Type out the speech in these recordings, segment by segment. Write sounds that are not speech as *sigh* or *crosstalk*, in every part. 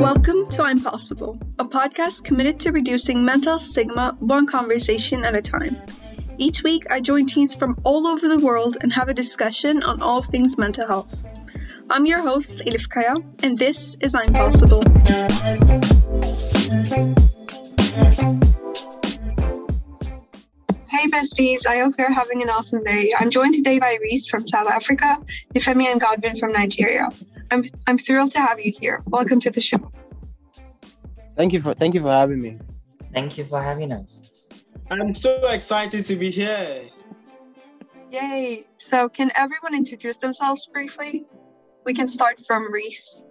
Welcome to I'm Possible, a podcast committed to reducing mental stigma one conversation at a time. Each week, I join teens from all over the world and have a discussion on all things mental health. I'm your host, Elif Kaya, and this is I'm Possible. Hey besties, I hope you're having an awesome day. I'm joined today by Reese from South Africa, Nifemi and Godwin from Nigeria. I'm I'm thrilled to have you here. Welcome to the show. Thank you for thank you for having me. Thank you for having us. I'm so excited to be here. Yay! So, can everyone introduce themselves briefly? We can start from Reese.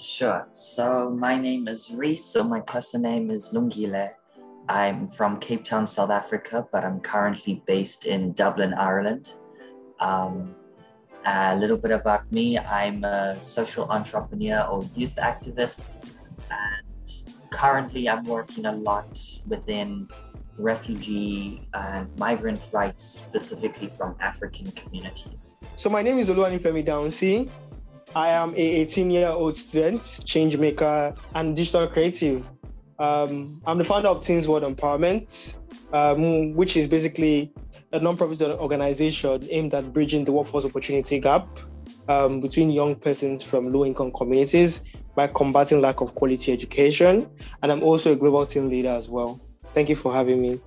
Sure. So, my name is Reese. So, my person name is Lungile. I'm from Cape Town, South Africa, but I'm currently based in Dublin, Ireland. Um, a little bit about me I'm a social entrepreneur or youth activist, and currently I'm working a lot within refugee and migrant rights, specifically from African communities. So my name is Oluwanifemi Downsi. I am a 18-year-old student, change maker, and digital creative. Um, I'm the founder of Teens World Empowerment, um, which is basically a non-profit organization aimed at bridging the workforce opportunity gap um, between young persons from low-income communities by combating lack of quality education. And I'm also a global team leader as well. Thank you for having me.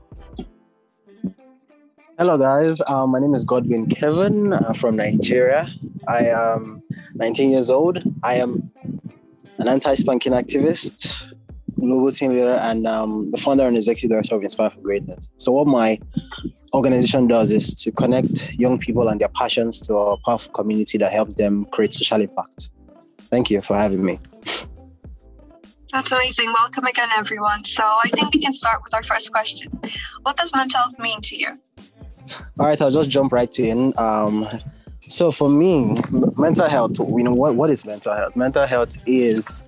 Hello, guys. Um, my name is Godwin Kevin uh, from Nigeria. I am 19 years old. I am an anti-spanking activist, global team leader, and um, the founder and executive director of Inspire for Greatness. So, what my organization does is to connect young people and their passions to a powerful community that helps them create social impact. Thank you for having me. That's amazing. Welcome again, everyone. So I think we can start with our first question. What does mental health mean to you? All right, I'll just jump right in. Um, so for me, mental health, you know, what, what is mental health? Mental health is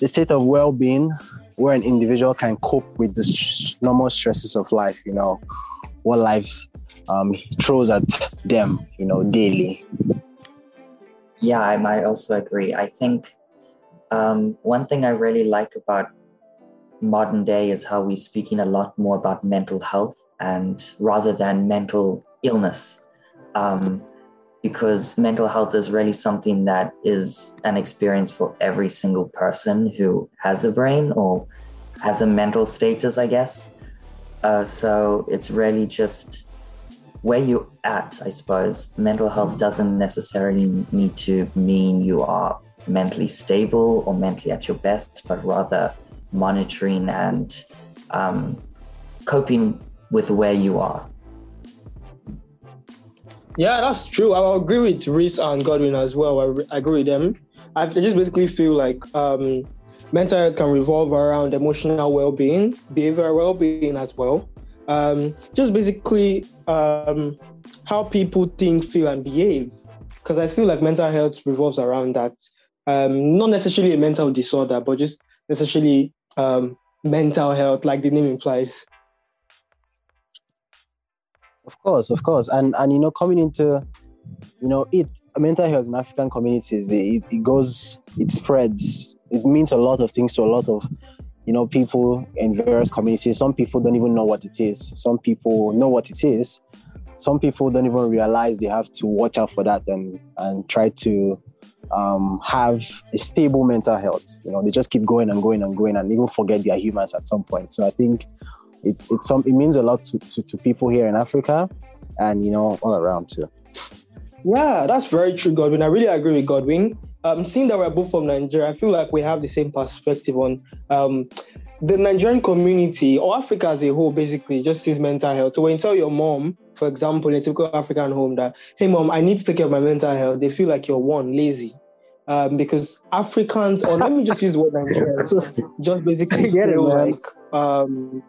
the state of well-being where an individual can cope with the normal stresses of life, you know, what life um, throws at them, you know, daily. Yeah, I might also agree. I think um, one thing I really like about modern day is how we're speaking a lot more about mental health and rather than mental illness. Um, because mental health is really something that is an experience for every single person who has a brain or has a mental status, I guess. Uh, so it's really just where you're at, I suppose. Mental health doesn't necessarily need to mean you are mentally stable or mentally at your best, but rather monitoring and um, coping with where you are. Yeah, that's true. I agree with Reese and Godwin as well. I, I agree with them. I just basically feel like um, mental health can revolve around emotional well-being, behavioral well-being as well. Um, just basically um, how people think, feel, and behave. Because I feel like mental health revolves around that um, not necessarily a mental disorder, but just necessarily um, mental health, like the name implies. Of course, of course, and and you know, coming into, you know, it mental health in African communities, it, it goes, it spreads. It means a lot of things to a lot of, you know, people in various communities. Some people don't even know what it is. Some people know what it is. Some people don't even realize they have to watch out for that and and try to um, have a stable mental health. You know, they just keep going and going and going and even forget they are humans at some point. So I think it it, some, it means a lot to, to, to people here in Africa and, you know, all around too. Yeah, that's very true, Godwin. I really agree with Godwin. Um, seeing that we're both from Nigeria, I feel like we have the same perspective on um, the Nigerian community or Africa as a whole, basically, just sees mental health. So when you tell your mom, for example, in a typical African home, that, hey, mom, I need to take care of my mental health, they feel like you're one, lazy. Um, because Africans, or let me just use the word Nigerians, *laughs* just basically get it, like um,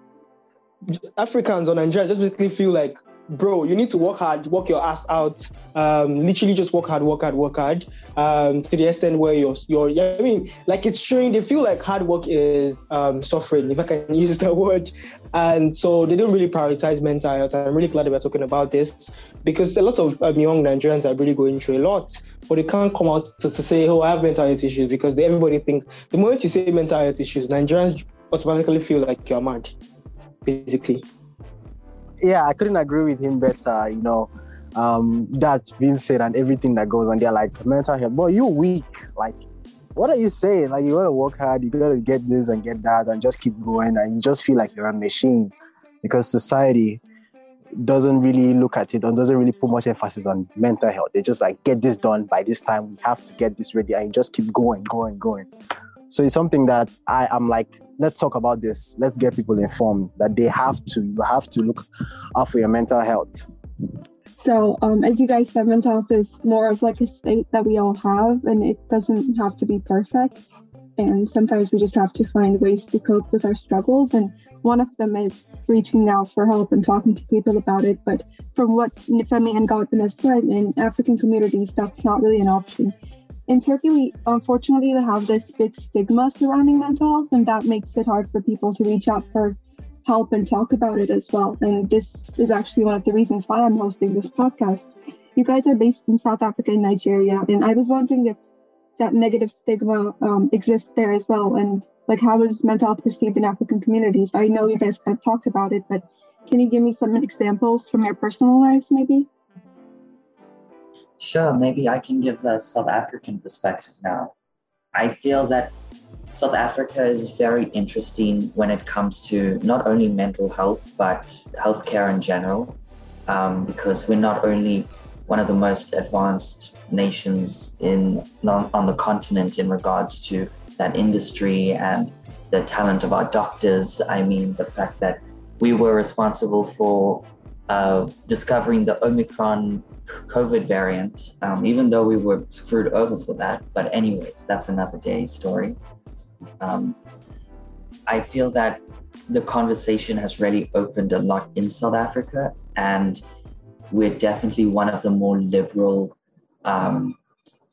Africans or Nigerians just basically feel like bro, you need to work hard, work your ass out. Um, literally just work hard, work hard, work hard. Um, to the extent where you're, you're, yeah, I mean, like it's showing. They feel like hard work is um, suffering, if I can *laughs* use that word. And so they don't really prioritize mental health. I'm really glad that we're talking about this because a lot of um, young Nigerians are really going through a lot, but they can't come out to, to say, "Oh, I have mental health issues," because they, everybody think the moment you say mental health issues, Nigerians automatically feel like you're mad, basically yeah, I couldn't agree with him better. You know, um, that being said, and everything that goes on there, like mental health. Boy, you weak. Like, what are you saying? Like, you gotta work hard, you gotta get this and get that, and just keep going, and you just feel like you're a machine because society doesn't really look at it and doesn't really put much emphasis on mental health. They just like get this done by this time. We have to get this ready, and you just keep going, going, going. So it's something that I am like, let's talk about this. Let's get people informed that they have to, you have to look out for your mental health. So, um, as you guys said, mental health is more of like a state that we all have, and it doesn't have to be perfect. And sometimes we just have to find ways to cope with our struggles. And one of them is reaching out for help and talking to people about it. But from what Nifemi and Godwin has said, in African communities, that's not really an option in Turkey, we unfortunately have this big stigma surrounding mental health, and that makes it hard for people to reach out for help and talk about it as well. And this is actually one of the reasons why I'm hosting this podcast. You guys are based in South Africa and Nigeria, and I was wondering if that negative stigma um, exists there as well, and like how is mental health perceived in African communities? I know you guys of talked about it, but can you give me some examples from your personal lives, maybe? Sure, maybe I can give the South African perspective now. I feel that South Africa is very interesting when it comes to not only mental health, but healthcare in general, um, because we're not only one of the most advanced nations in on the continent in regards to that industry and the talent of our doctors. I mean, the fact that we were responsible for uh, discovering the Omicron COVID variant, um, even though we were screwed over for that. But, anyways, that's another day story. Um, I feel that the conversation has really opened a lot in South Africa, and we're definitely one of the more liberal um,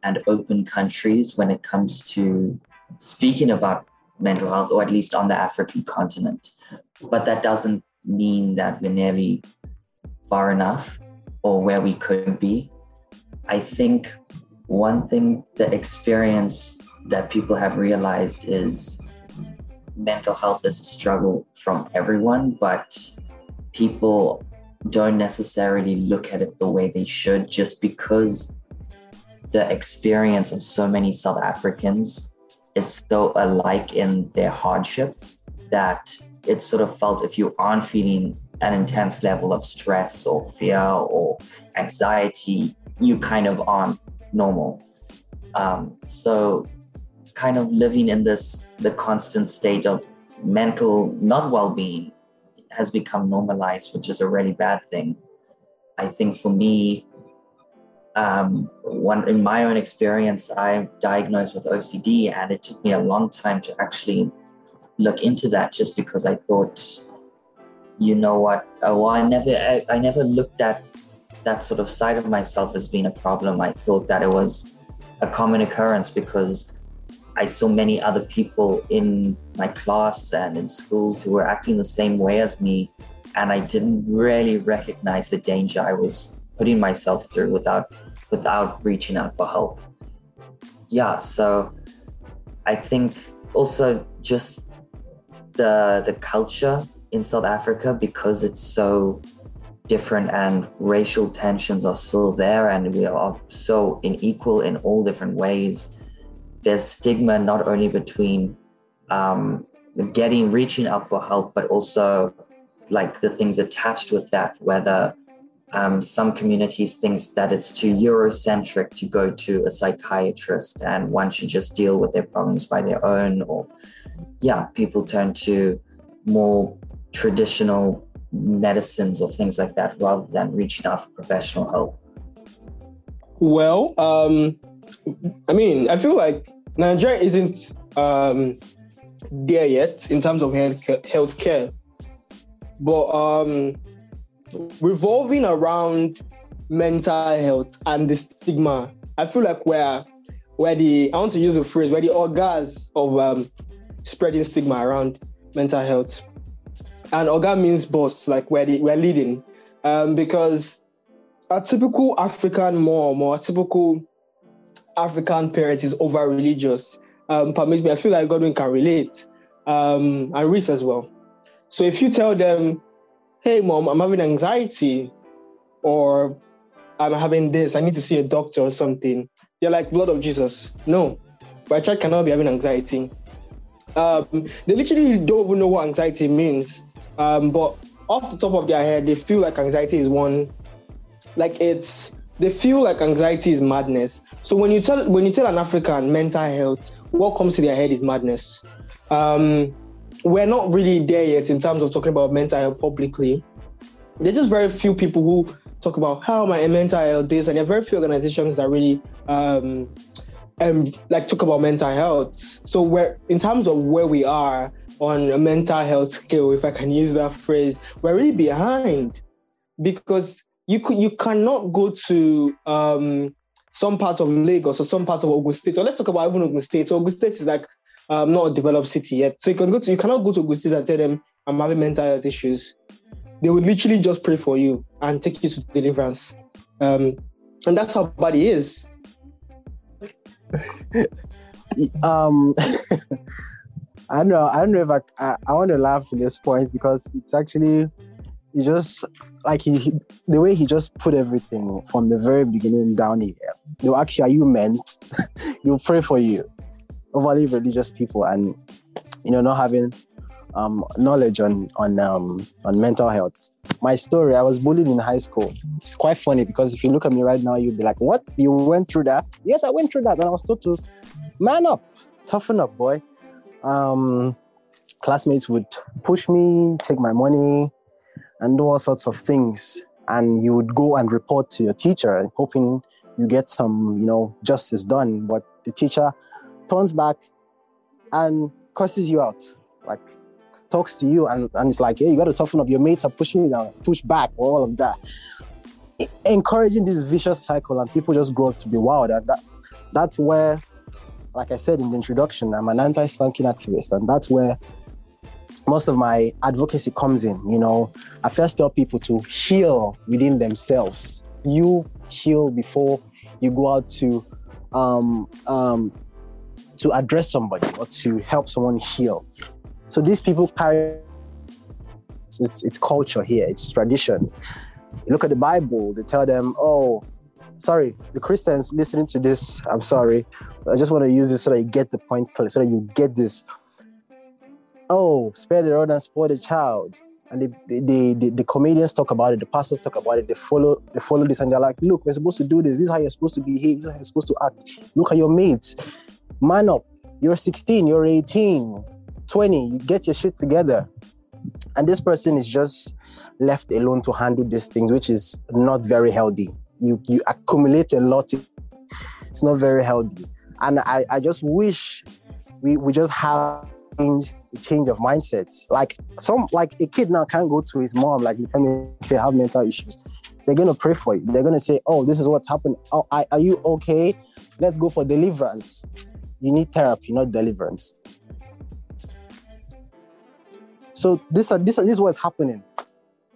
and open countries when it comes to speaking about mental health, or at least on the African continent. But that doesn't mean that we're nearly far enough or where we could be. I think one thing the experience that people have realized is mental health is a struggle from everyone, but people don't necessarily look at it the way they should just because the experience of so many South Africans is so alike in their hardship that it's sort of felt if you aren't feeling an intense level of stress or fear or anxiety, you kind of aren't normal. Um, so, kind of living in this the constant state of mental not well-being has become normalized, which is a really bad thing. I think for me, um, one in my own experience, I'm diagnosed with OCD, and it took me a long time to actually look into that, just because I thought you know what? Well i never I, I never looked at that sort of side of myself as being a problem. I thought that it was a common occurrence because i saw many other people in my class and in schools who were acting the same way as me and i didn't really recognize the danger i was putting myself through without without reaching out for help. Yeah so i think also just the the culture in South Africa because it's so different and racial tensions are still there and we are so unequal in all different ways. There's stigma not only between um, getting reaching out for help, but also like the things attached with that, whether um, some communities thinks that it's too Eurocentric to go to a psychiatrist and one should just deal with their problems by their own, or yeah, people turn to more traditional medicines or things like that rather than reaching out for professional help? Well, um, I mean, I feel like Nigeria isn't um, there yet in terms of health care, but um, revolving around mental health and the stigma. I feel like we're where the I want to use a phrase where the ogas of um, spreading stigma around mental health. And organ means boss, like where the, we're leading, um, because a typical African mom or a typical African parent is over religious. Um, permit me, I feel like Godwin can relate, um, and Reese as well. So if you tell them, "Hey, mom, I'm having anxiety," or "I'm having this, I need to see a doctor or something," they're like, "Blood of Jesus, no, my child cannot be having anxiety." Um, they literally don't even know what anxiety means, um, but off the top of their head, they feel like anxiety is one, like it's they feel like anxiety is madness. So when you tell when you tell an African mental health, what comes to their head is madness. Um, we're not really there yet in terms of talking about mental health publicly. There's just very few people who talk about how my mental health is, and there are very few organizations that really um, um, like talk about mental health. So we're in terms of where we are on a mental health scale, if I can use that phrase, we're really behind because you could you cannot go to um, some parts of Lagos or some parts of Ogun State. So let's talk about even Ogun State. So Ogun State is like um, not a developed city yet. So you can go to you cannot go to Ogun State and tell them I'm having mental health issues. They would literally just pray for you and take you to deliverance. Um, and that's how bad it is. *laughs* um *laughs* I don't know. I don't know if I I, I want to laugh at this point because it's actually he just like he, he, the way he just put everything from the very beginning down here. They'll you, "Are you meant?" *laughs* You'll pray for you. Overly religious people and you know not having um, knowledge on on um, on mental health. My story: I was bullied in high school. It's quite funny because if you look at me right now, you'd be like, "What? You went through that?" Yes, I went through that, and I was told to man up, toughen up, boy. Um, classmates would push me, take my money, and do all sorts of things. And you would go and report to your teacher, hoping you get some, you know, justice done. But the teacher turns back and curses you out, like talks to you, and, and it's like, hey, you got to toughen up. Your mates are pushing you down, push back, all of that. encouraging this vicious cycle, and people just grow up to be wild. And that, that's where, like I said in the introduction, I'm an anti-spanking activist, and that's where most of my advocacy comes in. You know, I first tell people to heal within themselves. You heal before you go out to um, um, to address somebody or to help someone heal. So these people carry it's, it's culture here, it's tradition. You look at the Bible, they tell them, oh, sorry, the Christians listening to this, I'm sorry. I just want to use this so that you get the point clear, so that you get this oh, spare the rod and spoil the child. And the, the, the, the, comedians talk about it, the pastors talk about it, they follow they follow this and they're like, look, we're supposed to do this. This is how you're supposed to behave, this is how you're supposed to act. Look at your mates. Man up. You're 16, you're 18, 20, you get your shit together. And this person is just left alone to handle these things, which is not very healthy. You you accumulate a lot. It's not very healthy. And I, I just wish we, we just have change a change of mindset. Like some like a kid now can't go to his mom like the family say have mental issues. They're gonna pray for you. They're gonna say, "Oh, this is what's happened. Oh, I, are you okay? Let's go for deliverance." You need therapy, not deliverance. So this uh, this uh, this is what's happening,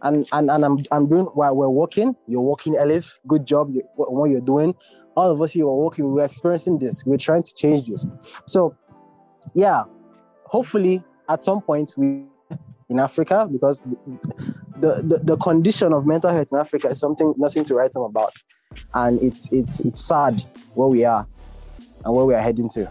and and and I'm I'm doing while we're working. You're working, Elif. Good job. What, what you're doing. All of us here are working. We're experiencing this. We're trying to change this. So, yeah, hopefully at some point we in Africa because the, the, the condition of mental health in Africa is something nothing to write home about, and it's it's it's sad where we are and where we are heading to.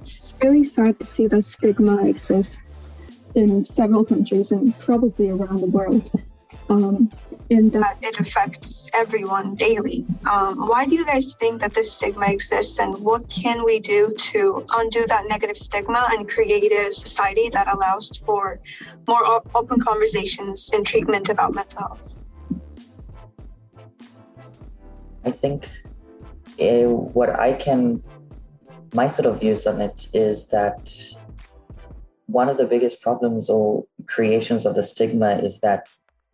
It's really sad to see that stigma exists in several countries and probably around the world. Um, in that it affects everyone daily. Um, why do you guys think that this stigma exists, and what can we do to undo that negative stigma and create a society that allows for more op- open conversations and treatment about mental health? I think uh, what I can, my sort of views on it is that one of the biggest problems or creations of the stigma is that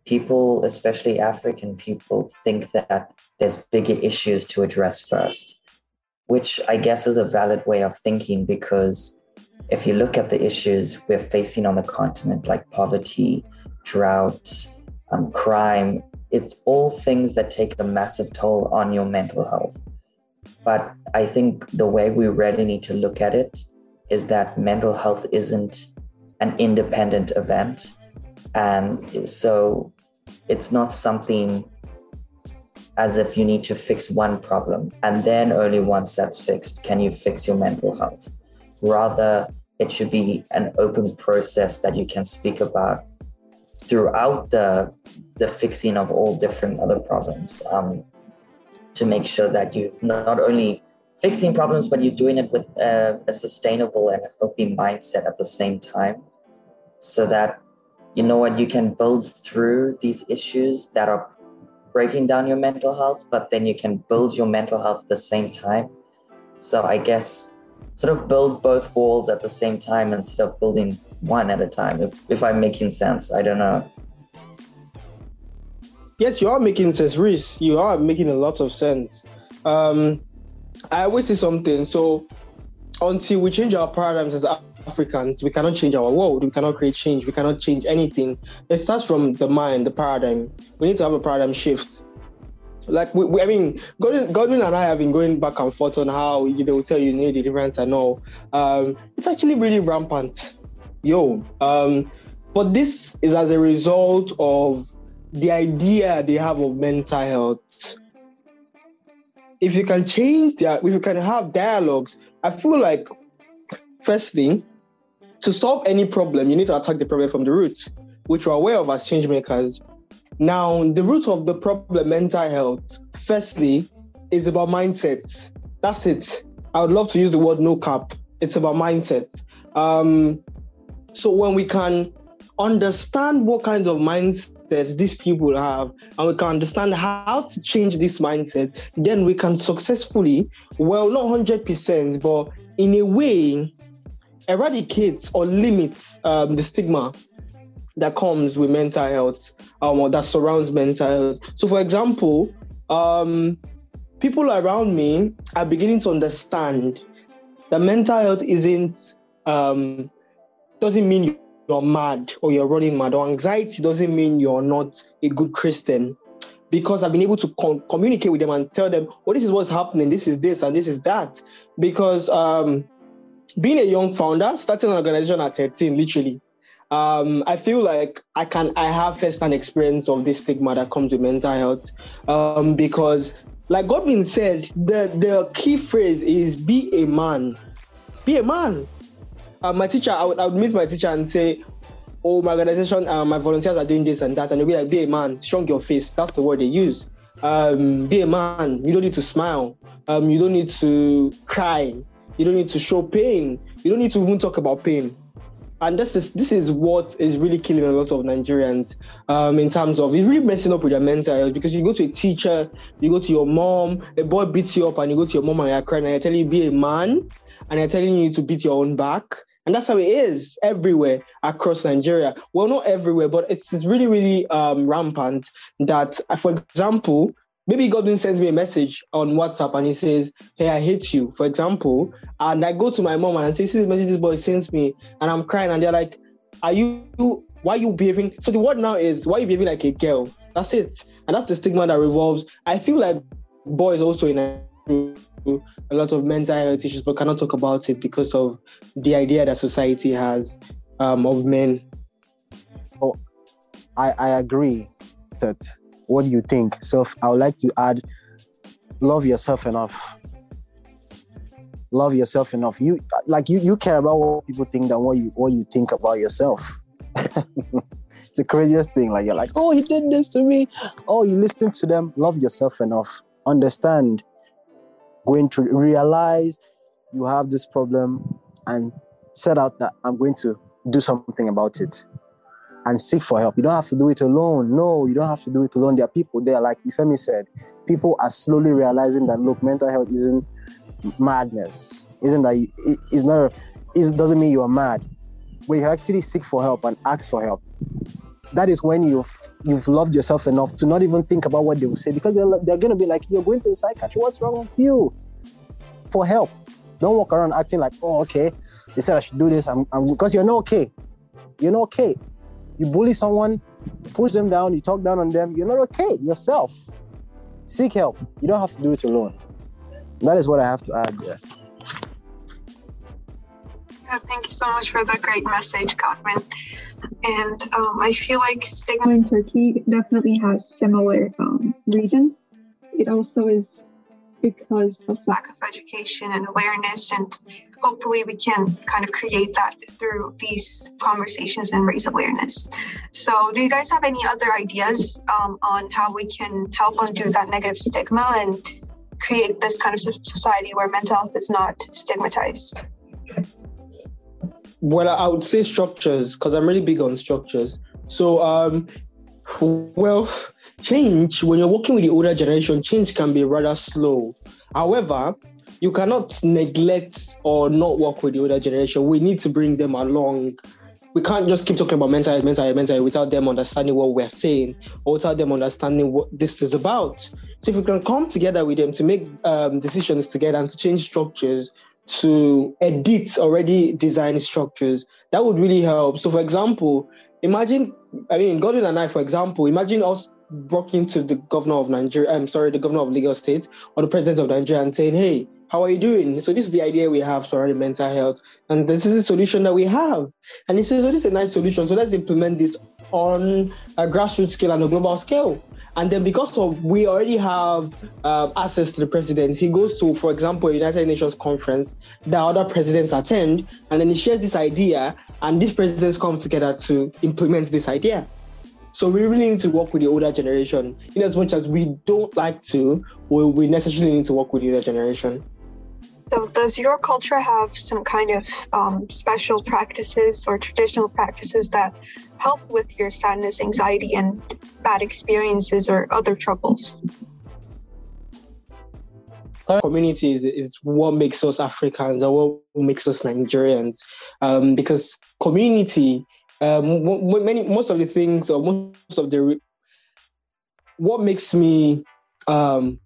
people, especially African people, think that there's bigger issues to address first, which I guess is a valid way of thinking because if you look at the issues we're facing on the continent, like poverty, drought, um, crime, it's all things that take a massive toll on your mental health. But I think the way we really need to look at it is that mental health isn't an independent event. And so it's not something as if you need to fix one problem. And then only once that's fixed can you fix your mental health. Rather, it should be an open process that you can speak about throughout the the fixing of all different other problems um, to make sure that you're not only fixing problems but you're doing it with a, a sustainable and healthy mindset at the same time so that you know what you can build through these issues that are breaking down your mental health but then you can build your mental health at the same time. So i guess sort of build both walls at the same time instead of building one at a time if, if i'm making sense. I don't know yes you are making sense reese. You are making a lot of sense. Um i always say something. So until we change our paradigms as africans we cannot change our world. We cannot create change. We cannot change anything. It starts from the mind the paradigm. We need to have a paradigm shift. Like we, we, I mean, Godwin, Godwin and I have been going back and forth on how they will tell you need the difference and all. Um, it's actually really rampant, yo. Um, but this is as a result of the idea they have of mental health. If you can change that, if you can have dialogues, I feel like, first thing to solve any problem, you need to attack the problem from the root, which we're aware of as change makers. Now, the root of the problem, mental health, firstly, is about mindset. That's it. I would love to use the word no cap. It's about mindset. Um, so when we can understand what kind of mindset these people have, and we can understand how to change this mindset, then we can successfully, well, not 100%, but in a way, eradicate or limit um, the stigma that comes with mental health um, or that surrounds mental health. So, for example, um, people around me are beginning to understand that mental health isn't um, doesn't mean you're mad or you're running mad or anxiety doesn't mean you're not a good Christian because I've been able to com- communicate with them and tell them, oh, this is what's happening, this is this and this is that. Because um, being a young founder, starting an organization at 13, literally, um, I feel like I can I have first-hand experience of this stigma that comes with mental health um, because, like Godwin said, the the key phrase is "be a man." Be a man. Uh, my teacher, I would, I would meet my teacher and say, "Oh, my organization, uh, my volunteers are doing this and that," and they'll be like, "Be a man, strong your face." That's the word they use. Um, be a man. You don't need to smile. Um, you don't need to cry. You don't need to show pain. You don't need to even talk about pain and this is this is what is really killing a lot of Nigerians um, in terms of it's really messing up with their mental health because you go to a teacher, you go to your mom, a boy beats you up, and you go to your mom and you're crying and you're telling you be a man, and they're telling you to beat your own back. And that's how it is everywhere across Nigeria. Well, not everywhere, but it's really, really um, rampant that, for example, maybe Godwin sends me a message on WhatsApp and he says, Hey, I hate you, for example. And I go to my mom and I say, this message this boy sends me, and I'm crying, and they're like, Are you why are you behaving? So the word now is why are you behaving like a girl? That's it. And that's the stigma that revolves. I feel like boys also in a, lot of mental health issues, but cannot talk about it because of the idea that society has um, of men. Oh, I, I agree that what you think? So I would like to add love yourself enough. Love yourself enough. You like you you care about what people think than what you what you think about yourself. *laughs* it's the craziest thing. Like you're like, oh, he did this to me. Oh, you listen to them. Love yourself enough. Understand. Going to realize you have this problem and set out that I'm going to do something about it and seek for help. You don't have to do it alone. No, you don't have to do it alone. There are people there, like Ifemi said, people are slowly realizing that look, mental health isn't madness. Isn't that it's not it doesn't mean you're mad. where you actually seek for help and ask for help. That is when you've you've loved yourself enough to not even think about what they will say because they're, they're going to be like, you're going to the psychiatrist. What's wrong with you? For help. Don't walk around acting like, oh, okay. They said I should do this. I'm, because you're not okay. You're not okay. You bully someone, push them down, you talk down on them. You're not okay yourself. Seek help. You don't have to do it alone. That is what I have to add there. Yeah, thank you so much for the great message, Godwin. And um, I feel like stigma in Turkey definitely has similar um, reasons. It also is because of lack of education and awareness, and hopefully we can kind of create that through these conversations and raise awareness. So, do you guys have any other ideas um, on how we can help undo that negative stigma and create this kind of society where mental health is not stigmatized? Well, I would say structures because I'm really big on structures. So, um, well, change when you're working with the older generation, change can be rather slow. However, you cannot neglect or not work with the older generation. We need to bring them along. We can't just keep talking about mental health, mental health, mental health without them understanding what we're saying or without them understanding what this is about. So if we can come together with them to make um, decisions together and to change structures, to edit already designed structures. That would really help. So, for example, imagine, I mean, Godwin and I, for example, imagine us walking to the governor of Nigeria, I'm sorry, the governor of Lagos State or the president of Nigeria and saying, hey, how are you doing? So this is the idea we have surrounding mental health, and this is the solution that we have. And he says, "Oh, this is a nice solution. So let's implement this on a grassroots scale and a global scale." And then because of we already have um, access to the president, he goes to, for example, a United Nations conference that other presidents attend, and then he shares this idea, and these presidents come together to implement this idea. So we really need to work with the older generation. In as much as we don't like to, we, we necessarily need to work with the older generation. So, does your culture have some kind of um, special practices or traditional practices that help with your sadness, anxiety, and bad experiences or other troubles? Community is, is what makes us Africans or what makes us Nigerians, um, because community, um, many most of the things or most of the what makes me um,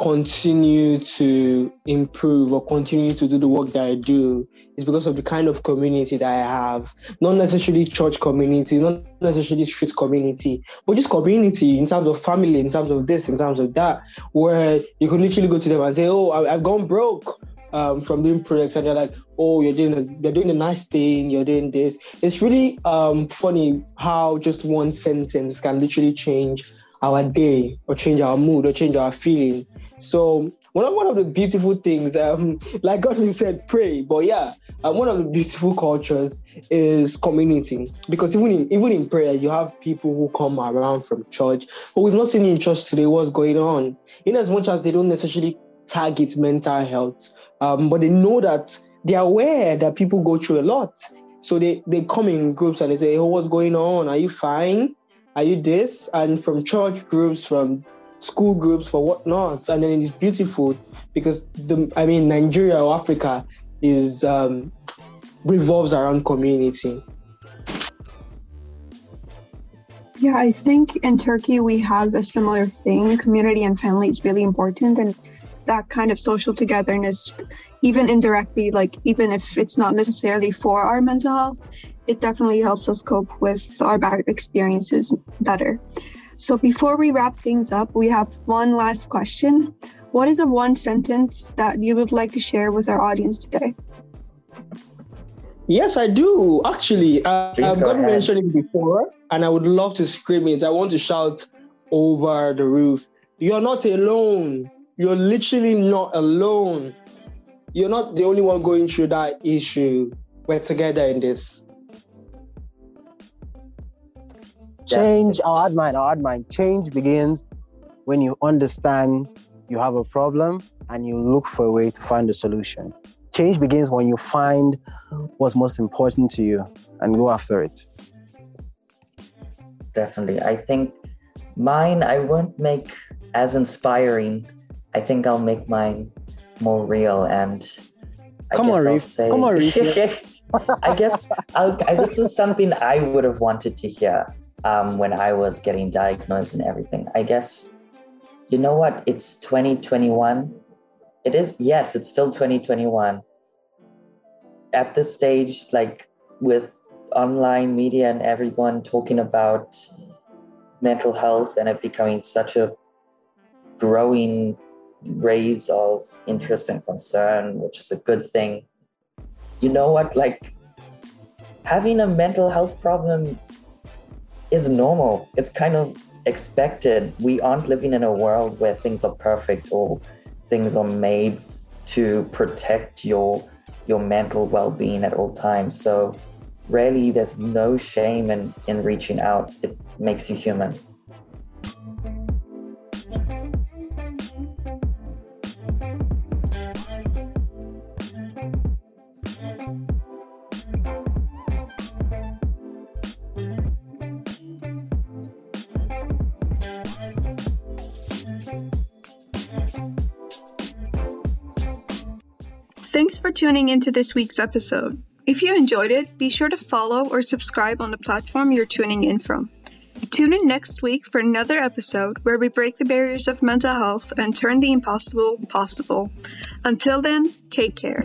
continue to improve or continue to do the work that I do is because of the kind of community that I have. Not necessarily church community, not necessarily street community, but just community in terms of family, in terms of this, in terms of that, where you can literally go to them and say, "Oh, I've gone broke." Um, from doing projects and they're like, oh, you're doing a, you're doing a nice thing, you're doing this. It's really um, funny how just one sentence can literally change our day or change our mood or change our feeling. So one of, one of the beautiful things, um, *laughs* like Godwin said, pray. But yeah, uh, one of the beautiful cultures is community because even in even in prayer, you have people who come around from church, but we've not seen in church today what's going on. In as much as they don't necessarily target mental health, um, but they know that they're aware that people go through a lot. So they, they come in groups and they say, Oh, what's going on? Are you fine? Are you this? And from church groups, from school groups for whatnot, and then it's beautiful because the I mean Nigeria or Africa is um, revolves around community. Yeah, I think in Turkey we have a similar thing. Community and family is really important, and that kind of social togetherness, even indirectly, like even if it's not necessarily for our mental health, it definitely helps us cope with our bad experiences better. So before we wrap things up, we have one last question. What is a one sentence that you would like to share with our audience today? Yes, I do. Actually, uh, I've got mentioned it before, and I would love to scream it. I want to shout over the roof. You're not alone. You're literally not alone. You're not the only one going through that issue. We're together in this. Change, I'll add mine, I'll add mine. Change begins when you understand you have a problem and you look for a way to find a solution. Change begins when you find what's most important to you and go after it. Definitely. I think mine, I won't make as inspiring. I think I'll make mine more real and I Come on, Reef. Say... Come on, Reef. *laughs* I guess I'll, I, this is something I would have wanted to hear um, when I was getting diagnosed and everything. I guess, you know what? It's 2021. It is, yes, it's still 2021. At this stage, like with online media and everyone talking about mental health and it becoming such a growing raise of interest and concern, which is a good thing. You know what? Like, having a mental health problem is normal. It's kind of expected. We aren't living in a world where things are perfect or things are made to protect your your mental well-being at all times. So really there's no shame in in reaching out. It makes you human. Thanks for tuning into this week's episode. If you enjoyed it, be sure to follow or subscribe on the platform you're tuning in from. Tune in next week for another episode where we break the barriers of mental health and turn the impossible possible. Until then, take care.